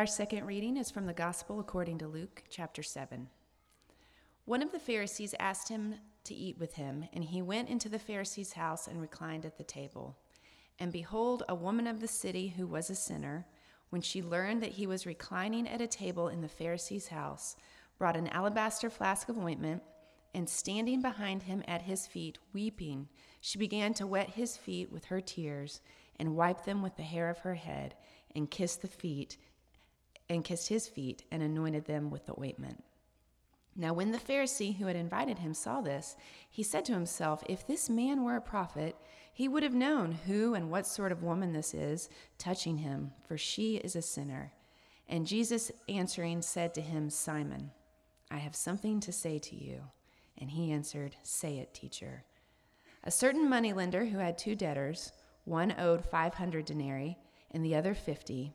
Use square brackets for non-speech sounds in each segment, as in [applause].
Our second reading is from the Gospel according to Luke, chapter 7. One of the Pharisees asked him to eat with him, and he went into the Pharisee's house and reclined at the table. And behold, a woman of the city who was a sinner, when she learned that he was reclining at a table in the Pharisee's house, brought an alabaster flask of ointment, and standing behind him at his feet, weeping, she began to wet his feet with her tears, and wiped them with the hair of her head, and kissed the feet, and kissed his feet, and anointed them with the ointment. Now, when the Pharisee who had invited him saw this, he said to himself, If this man were a prophet, he would have known who and what sort of woman this is touching him, for she is a sinner. And Jesus answering said to him, Simon, I have something to say to you. And he answered, Say it, teacher. A certain moneylender who had two debtors, one owed 500 denarii and the other 50,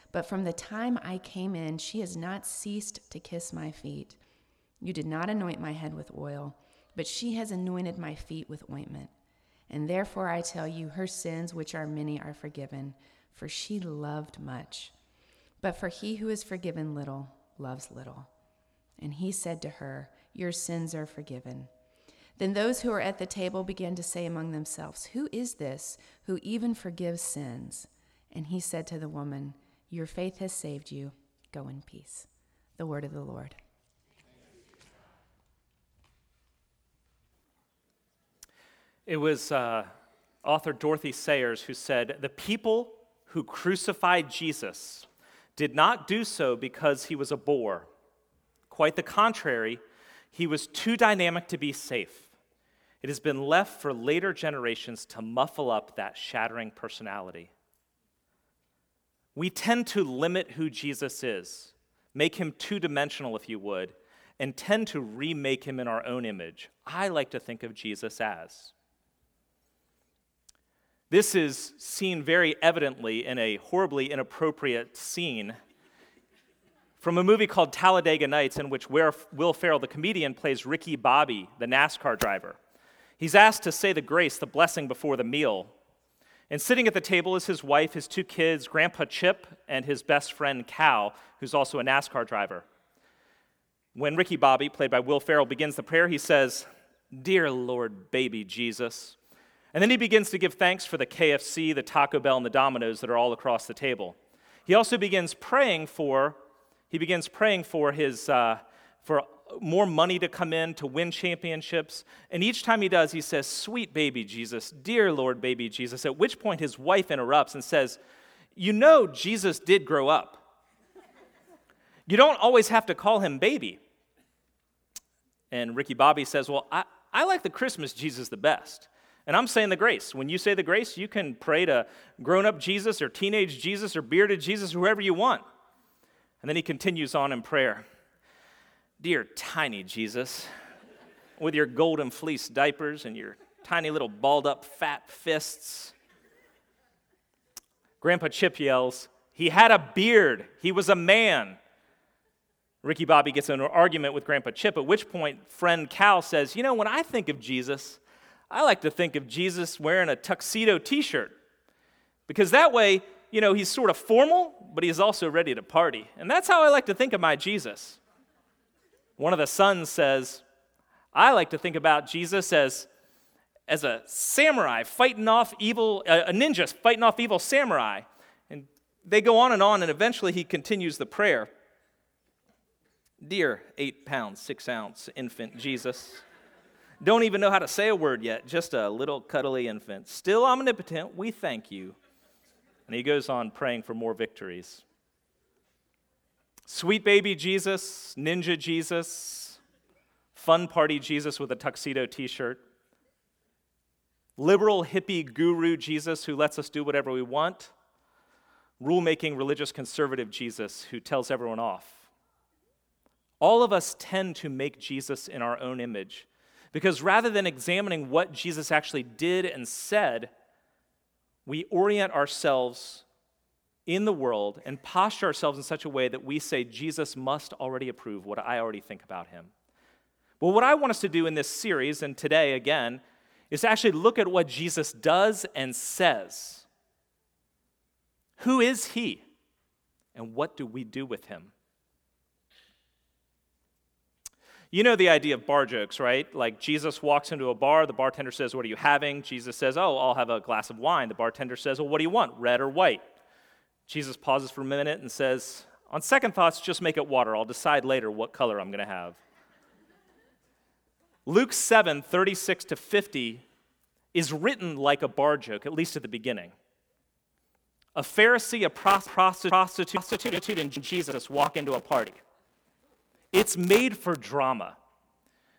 but from the time I came in, she has not ceased to kiss my feet. You did not anoint my head with oil, but she has anointed my feet with ointment. And therefore I tell you, her sins, which are many, are forgiven, for she loved much. But for he who is forgiven little, loves little. And he said to her, Your sins are forgiven. Then those who were at the table began to say among themselves, Who is this who even forgives sins? And he said to the woman, Your faith has saved you. Go in peace. The word of the Lord. It was uh, author Dorothy Sayers who said, The people who crucified Jesus did not do so because he was a bore. Quite the contrary, he was too dynamic to be safe. It has been left for later generations to muffle up that shattering personality. We tend to limit who Jesus is, make him two dimensional, if you would, and tend to remake him in our own image. I like to think of Jesus as. This is seen very evidently in a horribly inappropriate scene from a movie called Talladega Nights, in which Will Ferrell, the comedian, plays Ricky Bobby, the NASCAR driver. He's asked to say the grace, the blessing before the meal. And sitting at the table is his wife, his two kids, Grandpa Chip, and his best friend Cal, who's also a NASCAR driver. When Ricky Bobby, played by Will Ferrell, begins the prayer, he says, Dear Lord, baby Jesus, and then he begins to give thanks for the KFC, the Taco Bell, and the Domino's that are all across the table. He also begins praying for, he begins praying for his, uh, for more money to come in to win championships. And each time he does, he says, Sweet baby Jesus, dear Lord baby Jesus. At which point his wife interrupts and says, You know, Jesus did grow up. You don't always have to call him baby. And Ricky Bobby says, Well, I, I like the Christmas Jesus the best. And I'm saying the grace. When you say the grace, you can pray to grown up Jesus or teenage Jesus or bearded Jesus, whoever you want. And then he continues on in prayer Dear tiny Jesus, with your golden fleece diapers and your tiny little balled up fat fists. Grandpa Chip yells, He had a beard. He was a man. Ricky Bobby gets in an argument with Grandpa Chip, at which point friend Cal says, You know, when I think of Jesus, I like to think of Jesus wearing a tuxedo t shirt because that way, you know, he's sort of formal, but he's also ready to party. And that's how I like to think of my Jesus. One of the sons says, I like to think about Jesus as, as a samurai fighting off evil, a ninja fighting off evil samurai. And they go on and on, and eventually he continues the prayer Dear eight pounds, six ounce infant Jesus don't even know how to say a word yet, just a little cuddly infant. Still omnipotent, we thank you. And he goes on praying for more victories. Sweet baby Jesus, ninja Jesus, fun party Jesus with a tuxedo t shirt, liberal hippie guru Jesus who lets us do whatever we want, rule making religious conservative Jesus who tells everyone off. All of us tend to make Jesus in our own image because rather than examining what Jesus actually did and said, we orient ourselves in the world and posture ourselves in such a way that we say, Jesus must already approve what I already think about him. Well, what I want us to do in this series, and today again, is to actually look at what Jesus does and says. Who is he? And what do we do with him? You know the idea of bar jokes, right? Like Jesus walks into a bar, the bartender says, What are you having? Jesus says, Oh, I'll have a glass of wine. The bartender says, Well, what do you want, red or white? Jesus pauses for a minute and says, On second thoughts, just make it water. I'll decide later what color I'm going to have. Luke 7 36 to 50 is written like a bar joke, at least at the beginning. A Pharisee, a prostitute, prostitute, and Jesus walk into a party. It's made for drama.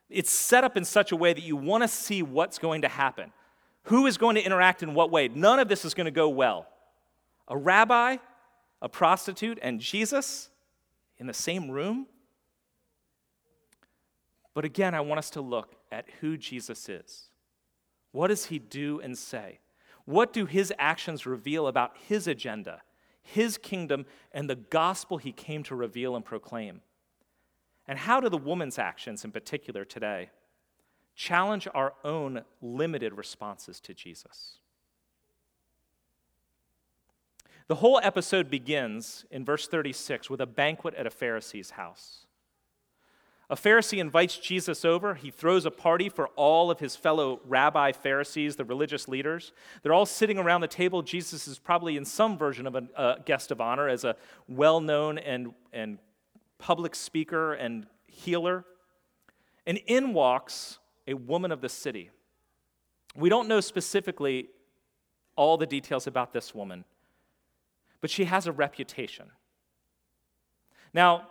It's set up in such a way that you want to see what's going to happen. Who is going to interact in what way? None of this is going to go well. A rabbi, a prostitute, and Jesus in the same room? But again, I want us to look at who Jesus is. What does he do and say? What do his actions reveal about his agenda, his kingdom, and the gospel he came to reveal and proclaim? And how do the woman's actions in particular today challenge our own limited responses to Jesus? The whole episode begins in verse 36 with a banquet at a Pharisee's house. A Pharisee invites Jesus over. He throws a party for all of his fellow rabbi Pharisees, the religious leaders. They're all sitting around the table. Jesus is probably in some version of a, guest of honor as a well known and, and public speaker and healer. And in walks a woman of the city. We don't know specifically all the details about this woman, but she has a reputation. Now,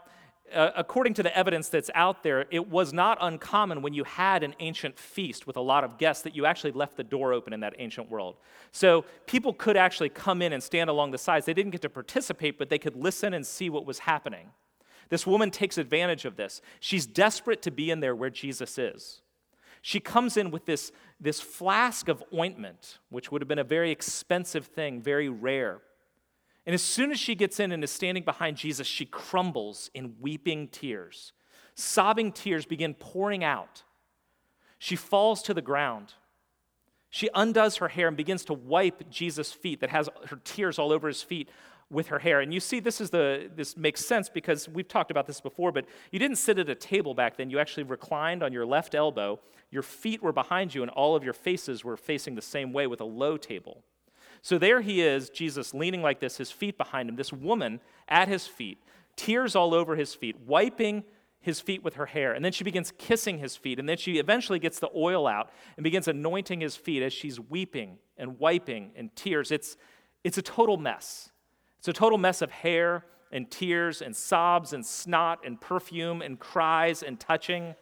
uh, according to the evidence that's out there, it was not uncommon when you had an ancient feast with a lot of guests that you actually left the door open in that ancient world. So people could actually come in and stand along the sides. They didn't get to participate, but they could listen and see what was happening. This woman takes advantage of this. She's desperate to be in there where Jesus is. She comes in with this, this flask of ointment, which would have been a very expensive thing, very rare. And as soon as she gets in and is standing behind Jesus, she crumbles in weeping tears. Sobbing tears begin pouring out. She falls to the ground. She undoes her hair and begins to wipe Jesus' feet that has her tears all over his feet with her hair. And you see, this is the this makes sense because we've talked about this before, but you didn't sit at a table back then. You actually reclined on your left elbow. Your feet were behind you, and all of your faces were facing the same way with a low table. So there he is, Jesus leaning like this, his feet behind him, this woman at his feet, tears all over his feet, wiping his feet with her hair. And then she begins kissing his feet. And then she eventually gets the oil out and begins anointing his feet as she's weeping and wiping and tears. It's, it's a total mess. It's a total mess of hair and tears and sobs and snot and perfume and cries and touching.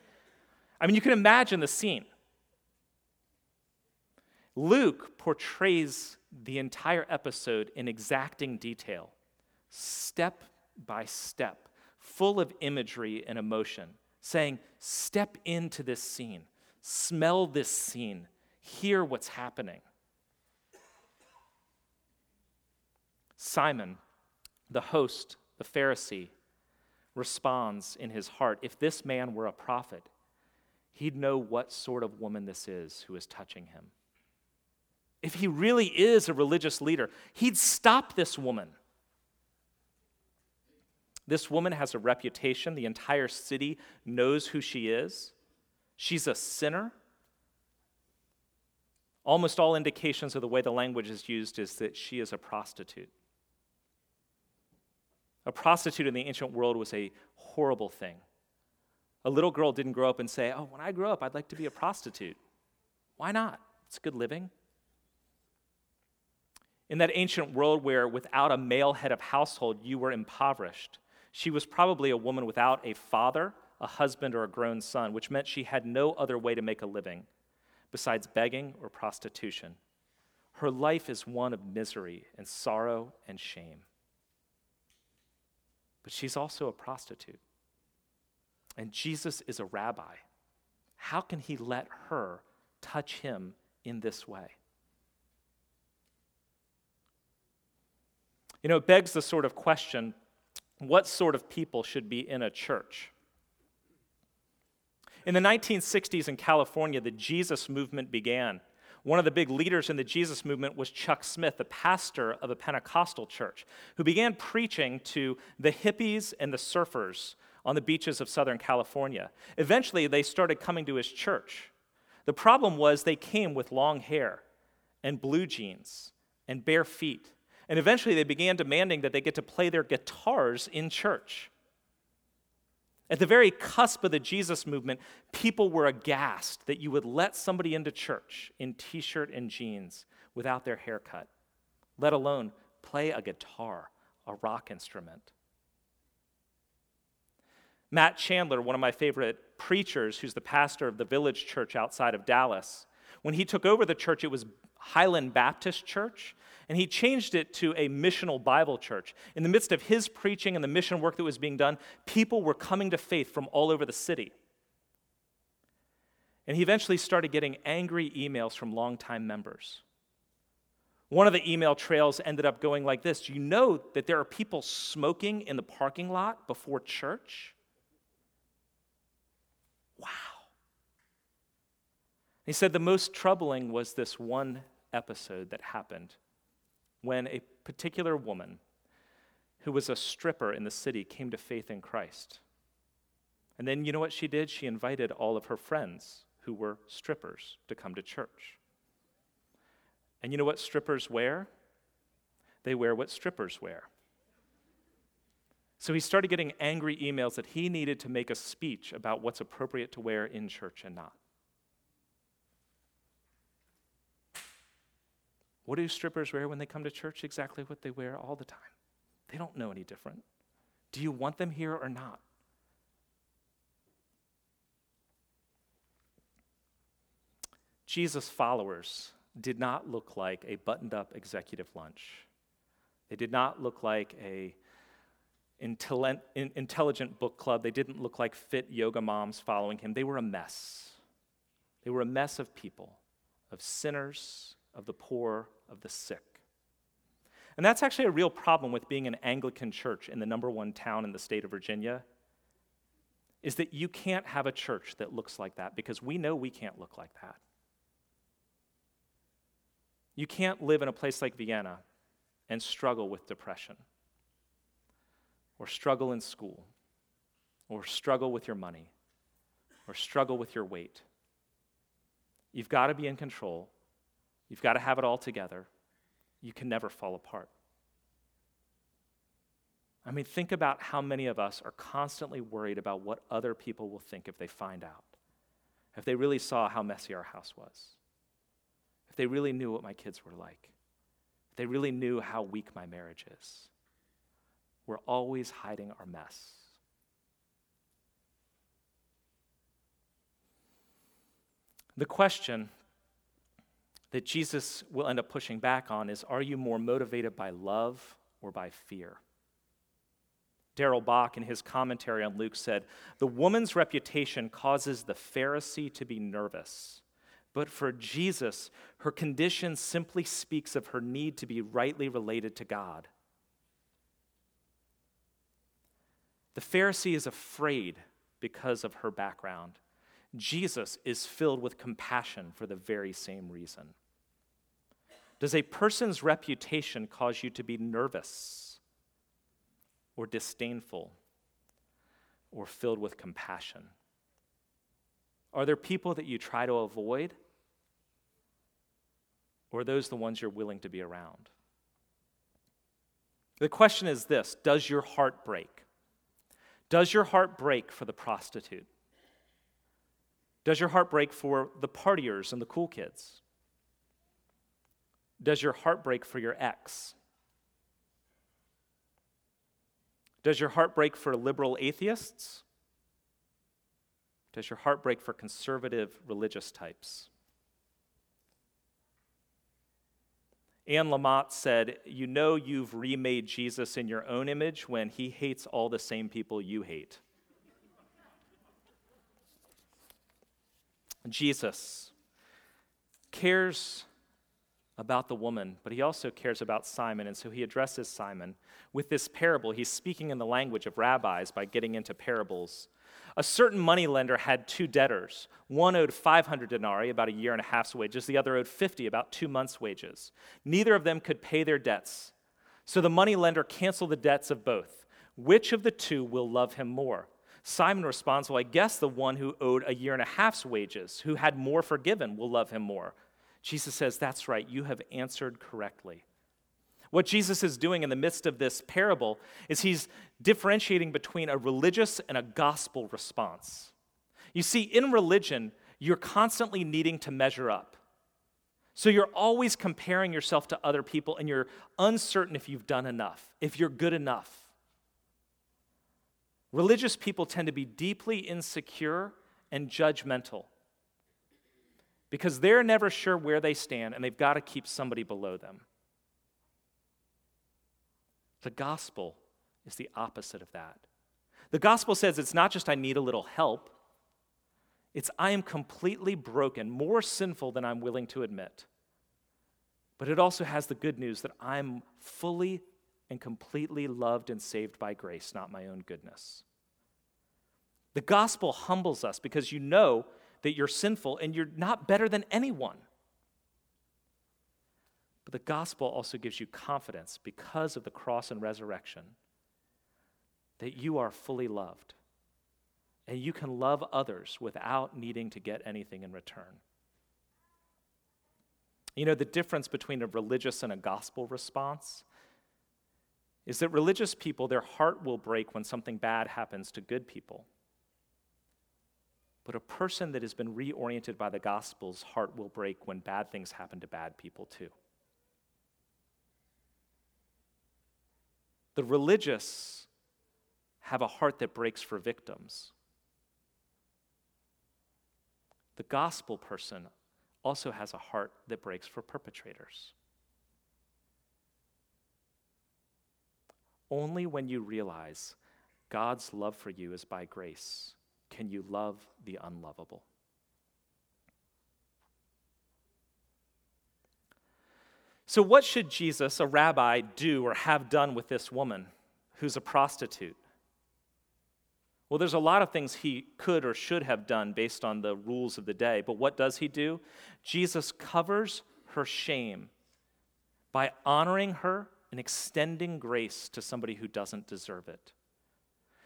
I mean, you can imagine the scene. Luke portrays the entire episode in exacting detail, step by step, full of imagery and emotion, saying, Step into this scene, smell this scene, hear what's happening. Simon, the host, the Pharisee, responds in his heart if this man were a prophet, he'd know what sort of woman this is who is touching him. If he really is a religious leader, he'd stop this woman. This woman has a reputation. The entire city knows who she is. She's a sinner. Almost all indications of the way the language is used is that she is a prostitute. A prostitute in the ancient world was a horrible thing. A little girl didn't grow up and say, Oh, when I grow up, I'd like to be a prostitute. Why not? It's good living. In that ancient world where without a male head of household, you were impoverished, she was probably a woman without a father, a husband, or a grown son, which meant she had no other way to make a living besides begging or prostitution. Her life is one of misery and sorrow and shame but she's also a prostitute. And Jesus is a rabbi. How can he let her touch him in this way? You know, it begs the sort of question what sort of people should be in a church? In the 1960s in California, the Jesus movement began. One of the big leaders in the Jesus movement was Chuck Smith, the pastor of a Pentecostal church, who began preaching to the hippies and the surfers on the beaches of Southern California. Eventually, they started coming to his church. The problem was they came with long hair and blue jeans and bare feet. And eventually, they began demanding that they get to play their guitars in church. At the very cusp of the Jesus movement, people were aghast that you would let somebody into church in t shirt and jeans without their haircut, let alone play a guitar, a rock instrument. Matt Chandler, one of my favorite preachers, who's the pastor of the village church outside of Dallas, when he took over the church, it was Highland Baptist Church, and he changed it to a missional Bible church. In the midst of his preaching and the mission work that was being done, people were coming to faith from all over the city. And he eventually started getting angry emails from longtime members. One of the email trails ended up going like this you know that there are people smoking in the parking lot before church? Wow. He said the most troubling was this one episode that happened when a particular woman who was a stripper in the city came to faith in Christ. And then you know what she did? She invited all of her friends who were strippers to come to church. And you know what strippers wear? They wear what strippers wear. So he started getting angry emails that he needed to make a speech about what's appropriate to wear in church and not. What do strippers wear when they come to church? Exactly what they wear all the time. They don't know any different. Do you want them here or not? Jesus' followers did not look like a buttoned up executive lunch. They did not look like a intelligent book club. They didn't look like fit yoga moms following him. They were a mess. They were a mess of people, of sinners, of the poor, of the sick. And that's actually a real problem with being an Anglican church in the number one town in the state of Virginia. Is that you can't have a church that looks like that because we know we can't look like that. You can't live in a place like Vienna and struggle with depression, or struggle in school, or struggle with your money, or struggle with your weight. You've got to be in control You've got to have it all together. You can never fall apart. I mean, think about how many of us are constantly worried about what other people will think if they find out. If they really saw how messy our house was. If they really knew what my kids were like. If they really knew how weak my marriage is. We're always hiding our mess. The question that Jesus will end up pushing back on is are you more motivated by love or by fear? Darrell Bock, in his commentary on Luke, said The woman's reputation causes the Pharisee to be nervous. But for Jesus, her condition simply speaks of her need to be rightly related to God. The Pharisee is afraid because of her background. Jesus is filled with compassion for the very same reason. Does a person's reputation cause you to be nervous or disdainful or filled with compassion? Are there people that you try to avoid? Or are those the ones you're willing to be around? The question is this Does your heart break? Does your heart break for the prostitute? Does your heart break for the partiers and the cool kids? Does your heart break for your ex? Does your heart break for liberal atheists? Does your heart break for conservative religious types? Anne Lamott said, You know you've remade Jesus in your own image when he hates all the same people you hate. Jesus cares about the woman, but he also cares about Simon, and so he addresses Simon with this parable. He's speaking in the language of rabbis by getting into parables. A certain moneylender had two debtors. One owed 500 denarii, about a year and a half's wages. The other owed 50, about two months' wages. Neither of them could pay their debts. So the moneylender canceled the debts of both. Which of the two will love him more? Simon responds, Well, I guess the one who owed a year and a half's wages, who had more forgiven, will love him more. Jesus says, That's right, you have answered correctly. What Jesus is doing in the midst of this parable is he's differentiating between a religious and a gospel response. You see, in religion, you're constantly needing to measure up. So you're always comparing yourself to other people and you're uncertain if you've done enough, if you're good enough. Religious people tend to be deeply insecure and judgmental because they're never sure where they stand and they've got to keep somebody below them. The gospel is the opposite of that. The gospel says it's not just I need a little help, it's I am completely broken, more sinful than I'm willing to admit. But it also has the good news that I'm fully and completely loved and saved by grace, not my own goodness. The gospel humbles us because you know that you're sinful and you're not better than anyone. But the gospel also gives you confidence because of the cross and resurrection that you are fully loved and you can love others without needing to get anything in return. You know, the difference between a religious and a gospel response is that religious people, their heart will break when something bad happens to good people. But a person that has been reoriented by the gospel's heart will break when bad things happen to bad people too. The religious have a heart that breaks for victims. The gospel person also has a heart that breaks for perpetrators. Only when you realize God's love for you is by grace can you love the unlovable. So, what should Jesus, a rabbi, do or have done with this woman who's a prostitute? Well, there's a lot of things he could or should have done based on the rules of the day, but what does he do? Jesus covers her shame by honoring her and extending grace to somebody who doesn't deserve it.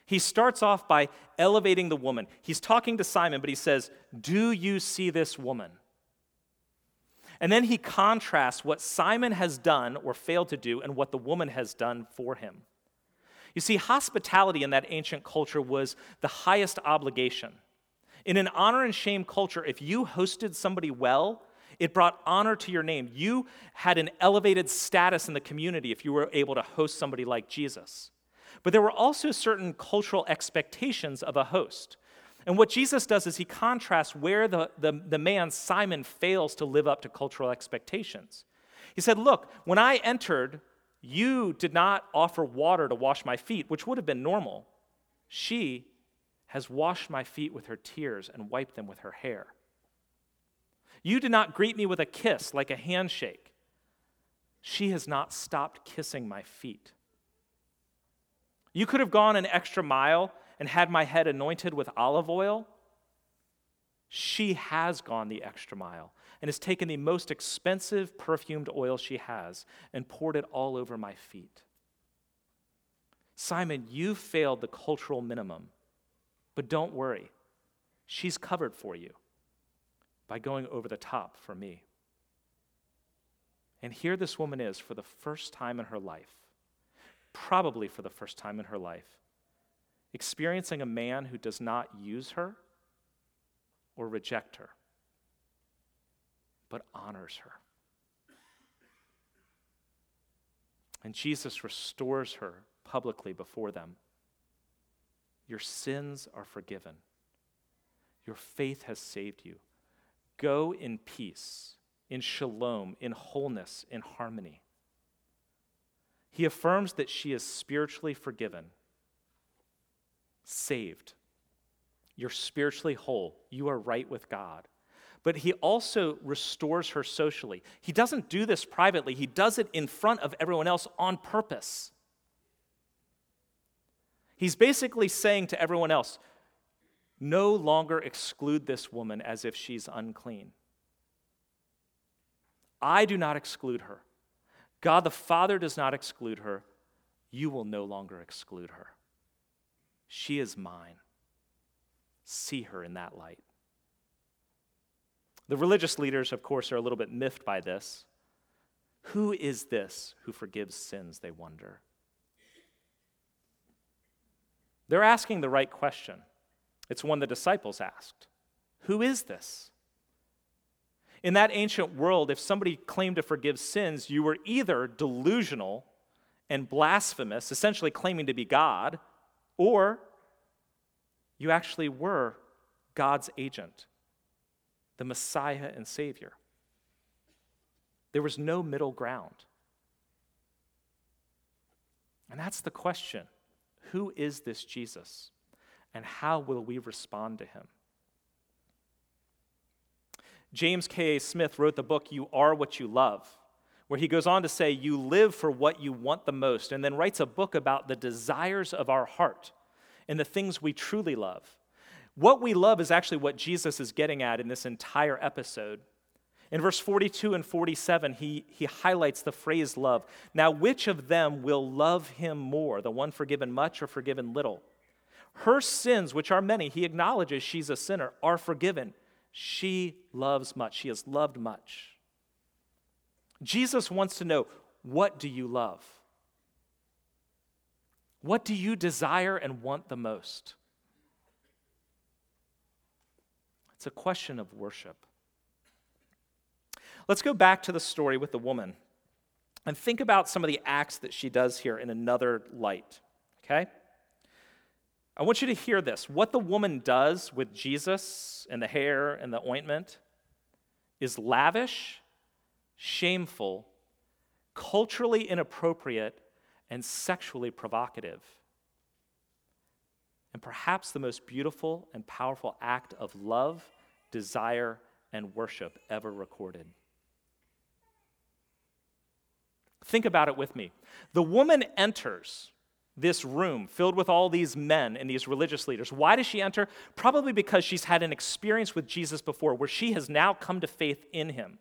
He starts off by elevating the woman. He's talking to Simon, but he says, Do you see this woman? And then he contrasts what Simon has done or failed to do and what the woman has done for him. You see, hospitality in that ancient culture was the highest obligation. In an honor and shame culture, if you hosted somebody well, it brought honor to your name. You had an elevated status in the community if you were able to host somebody like Jesus. But there were also certain cultural expectations of a host. And what Jesus does is he contrasts where the, the, the man, Simon, fails to live up to cultural expectations. He said, Look, when I entered, you did not offer water to wash my feet, which would have been normal. She has washed my feet with her tears and wiped them with her hair. You did not greet me with a kiss like a handshake. She has not stopped kissing my feet. You could have gone an extra mile and had my head anointed with olive oil. She has gone the extra mile and has taken the most expensive perfumed oil she has and poured it all over my feet. Simon, you failed the cultural minimum, but don't worry. She's covered for you by going over the top for me. And here this woman is for the first time in her life probably for the first time in her life, experiencing a man who does not use her or reject her, but honors her. And Jesus restores her publicly before them. Your sins are forgiven. Your faith has saved you. Go in peace, in shalom, in wholeness, in harmony. He affirms that she is spiritually forgiven, saved. You're spiritually whole. You are right with God. but he also restores her socially. He doesn't do this privately, he does it in front of everyone else on purpose. He's basically saying to everyone else, no longer exclude this woman as if she's unclean. I do not exclude her. God the Father does not exclude her. You will no longer exclude her. She is mine. See her in that light. The religious leaders, of course, are a little bit miffed by this. Who is this who forgives sins, they wonder? They're asking the right question. It's one the disciples asked Who is this? In that ancient world, if somebody claimed to forgive sins, you were either delusional and blasphemous, essentially claiming to be God, or you actually were God's agent the Messiah and Savior. There was no middle ground. And that's the question Who is this Jesus? And how will we respond to him? James K.A. Smith wrote the book, You Are What You Love, where he goes on to say, You live for what you want the most, and then writes a book about the desires of our heart and the things we truly love. What we love is actually what Jesus is getting at in this entire episode. In verse 42 and 47, he, he highlights the phrase love. Now, which of them will love him more, the one forgiven much or forgiven little? Her sins, which are many, he acknowledges she's a sinner, are forgiven. She loves much. She has loved much. Jesus wants to know what do you love? What do you desire and want the most? It's a question of worship. Let's go back to the story with the woman and think about some of the acts that she does here in another light, okay? I want you to hear this. What the woman does with Jesus and the hair and the ointment is lavish, shameful, culturally inappropriate, and sexually provocative and perhaps the most beautiful and powerful act of love, desire, and worship ever recorded. Think about it with me. The woman enters this room filled with all these men and these religious leaders. Why does she enter? Probably because she's had an experience with Jesus before where she has now come to faith in him.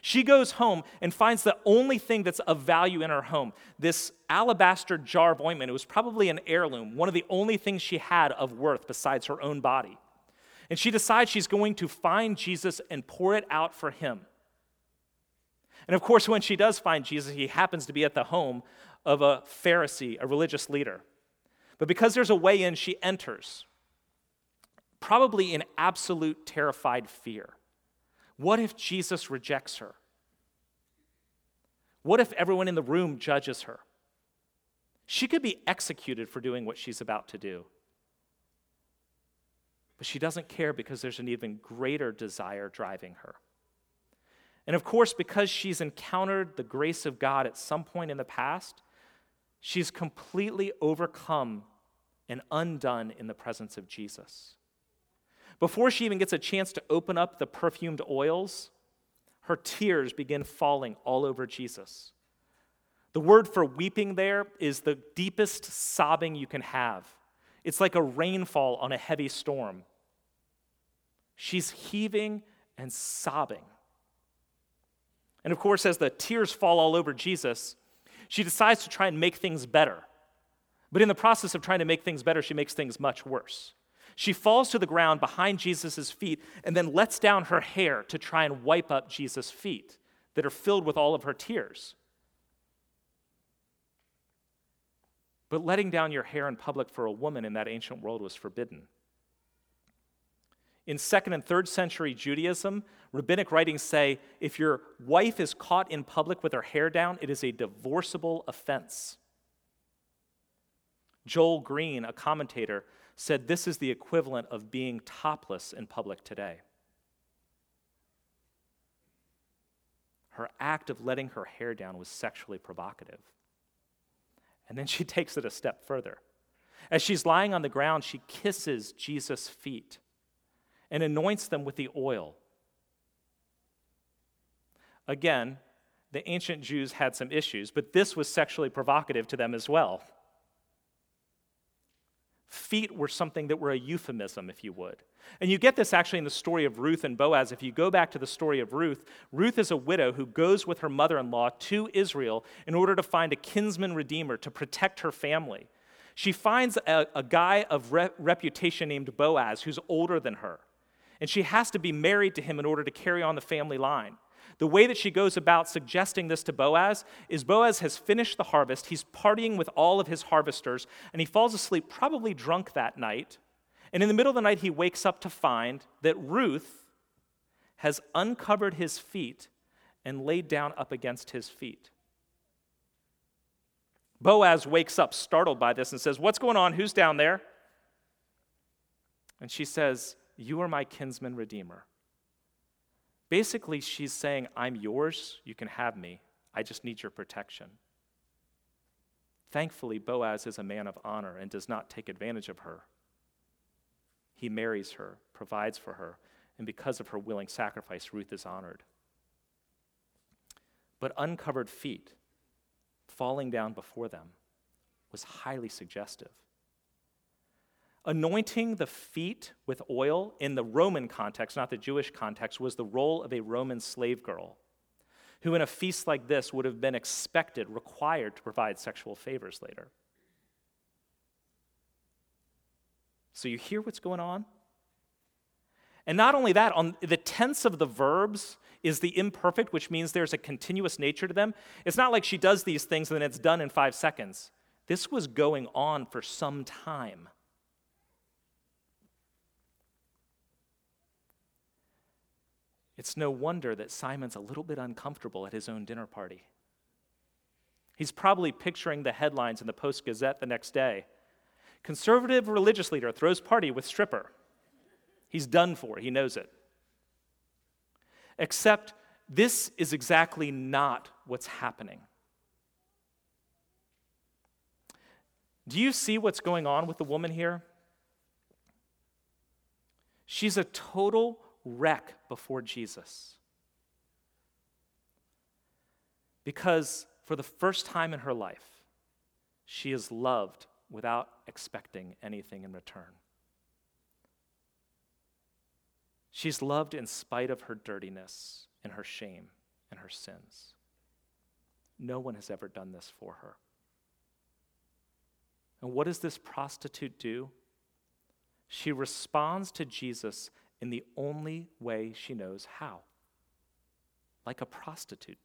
She goes home and finds the only thing that's of value in her home this alabaster jar of ointment. It was probably an heirloom, one of the only things she had of worth besides her own body. And she decides she's going to find Jesus and pour it out for him. And of course, when she does find Jesus, he happens to be at the home of a Pharisee, a religious leader. But because there's a way in, she enters, probably in absolute terrified fear. What if Jesus rejects her? What if everyone in the room judges her? She could be executed for doing what she's about to do. But she doesn't care because there's an even greater desire driving her. And of course, because she's encountered the grace of God at some point in the past, she's completely overcome and undone in the presence of Jesus. Before she even gets a chance to open up the perfumed oils, her tears begin falling all over Jesus. The word for weeping there is the deepest sobbing you can have. It's like a rainfall on a heavy storm. She's heaving and sobbing. And of course, as the tears fall all over Jesus, she decides to try and make things better. But in the process of trying to make things better, she makes things much worse. She falls to the ground behind Jesus' feet and then lets down her hair to try and wipe up Jesus' feet that are filled with all of her tears. But letting down your hair in public for a woman in that ancient world was forbidden. In second and third century Judaism, rabbinic writings say if your wife is caught in public with her hair down, it is a divorceable offense. Joel Green, a commentator, said this is the equivalent of being topless in public today. Her act of letting her hair down was sexually provocative. And then [laughs] she takes it a step further. As she's lying on the ground, she kisses Jesus' feet and anoints them with the oil. Again, the ancient Jews had some issues, but this was sexually provocative to them as well. Feet were something that were a euphemism, if you would. And you get this actually in the story of Ruth and Boaz. If you go back to the story of Ruth, Ruth is a widow who goes with her mother in law to Israel in order to find a kinsman redeemer to protect her family. She finds a, a guy of re- reputation named Boaz who's older than her, and she has to be married to him in order to carry on the family line. The way that she goes about suggesting this to Boaz is Boaz has finished the harvest, he's partying with all of his harvesters, and he falls asleep, probably drunk that night. And in the middle of the night, he wakes up to find that Ruth has uncovered his feet and laid down up against his feet. Boaz wakes up startled by this and says, What's going on? Who's down there? And she says, You are my kinsman redeemer. Basically, she's saying, I'm yours, you can have me, I just need your protection. Thankfully, Boaz is a man of honor and does not take advantage of her. He marries her, provides for her, and because of her willing sacrifice, Ruth is honored. But uncovered feet, falling down before them, was highly suggestive. Anointing the feet with oil in the Roman context, not the Jewish context, was the role of a Roman slave girl, who in a feast like this would have been expected, required to provide sexual favors later. So you hear what's going on? And not only that, on the tense of the verbs is the imperfect, which means there's a continuous nature to them. It's not like she does these things and then it's done in five seconds. This was going on for some time. It's no wonder that Simon's a little bit uncomfortable at his own dinner party. He's probably picturing the headlines in the Post Gazette the next day. Conservative religious leader throws party with stripper. He's done for, he knows it. Except this is exactly not what's happening. Do you see what's going on with the woman here? She's a total wreck before Jesus. Because for the first time in her life, she is loved without expecting anything in return. She's loved in spite of her dirtiness and her shame and her sins. No one has ever done this for her. And what does this prostitute do? She responds to Jesus in the only way she knows how like a prostitute.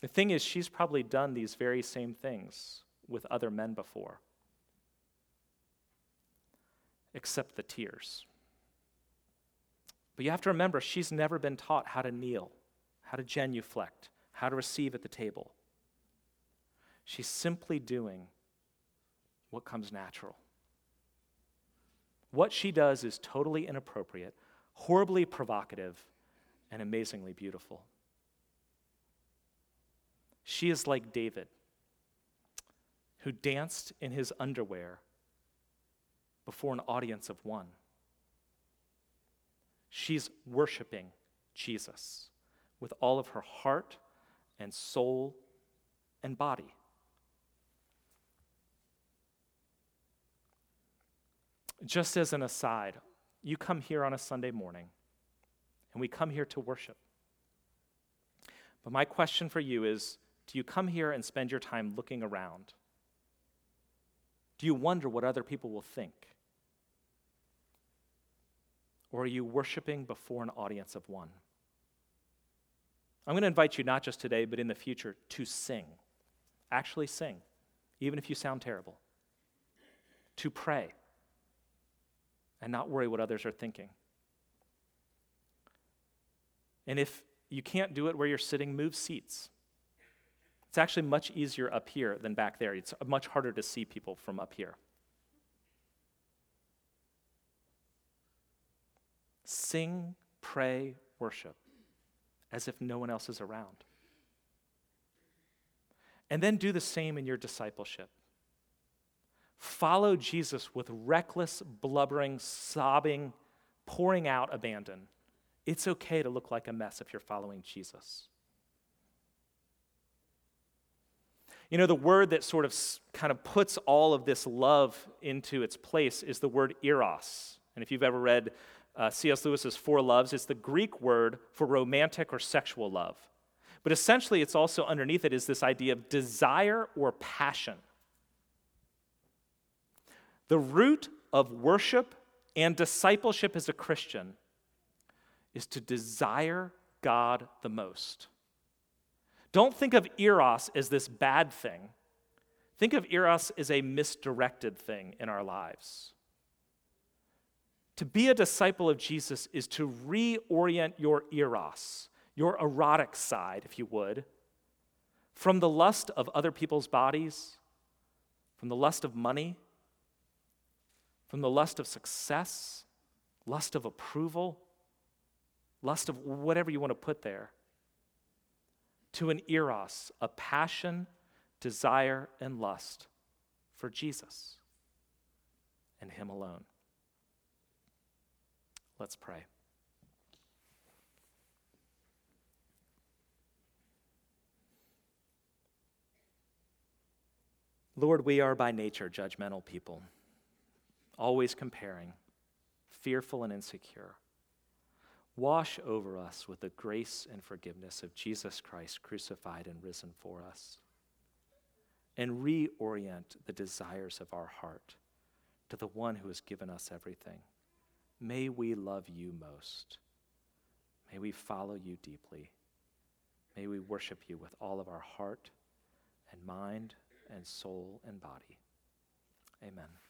The thing is, she's probably done these very same things with other men before, except the tears. But you have to remember, she's never been taught how to kneel, how to genuflect, how to receive at the table. She's simply doing what comes natural. What she does is totally inappropriate, horribly provocative, and amazingly beautiful. She is like David, who danced in his underwear before an audience of one. She's worshiping Jesus with all of her heart and soul and body. Just as an aside, you come here on a Sunday morning, and we come here to worship. But my question for you is do you come here and spend your time looking around? Do you wonder what other people will think? Or are you worshiping before an audience of one? I'm going to invite you, not just today, but in the future, to sing. Actually, sing, even if you sound terrible. To pray and not worry what others are thinking. And if you can't do it where you're sitting, move seats. It's actually much easier up here than back there. It's much harder to see people from up here. Sing, pray, worship as if no one else is around. And then do the same in your discipleship. Follow Jesus with reckless, blubbering, sobbing, pouring out abandon It's okay to look like a mess if you're following Jesus. You know, the word that sort of kind of puts all of this love into its place is the word eros. And if you've ever read uh, C.S. Lewis's Four Loves, it's the Greek word for romantic or sexual love. But essentially, it's also underneath it is this idea of desire or passion. The root of worship and discipleship as a Christian is to desire God the most. Don't think of eros as this bad thing. Think of eros as a misdirected thing in our lives. To be a disciple of Jesus is to reorient your eros, your erotic side, if you would, from the lust of other people's bodies, from the lust of money, from the lust of success, lust of approval, lust of whatever you want to put there, to an eros, a passion, desire, and lust for Jesus and Him alone. Let's pray. Lord, we are by nature judgmental people, always comparing, fearful and insecure. Wash over us with the grace and forgiveness of Jesus Christ crucified and risen for us. And reorient the desires of our heart to the one who has given us everything. May we love you most. May we follow you deeply. May we worship you with all of our heart and mind and soul and body. Amen.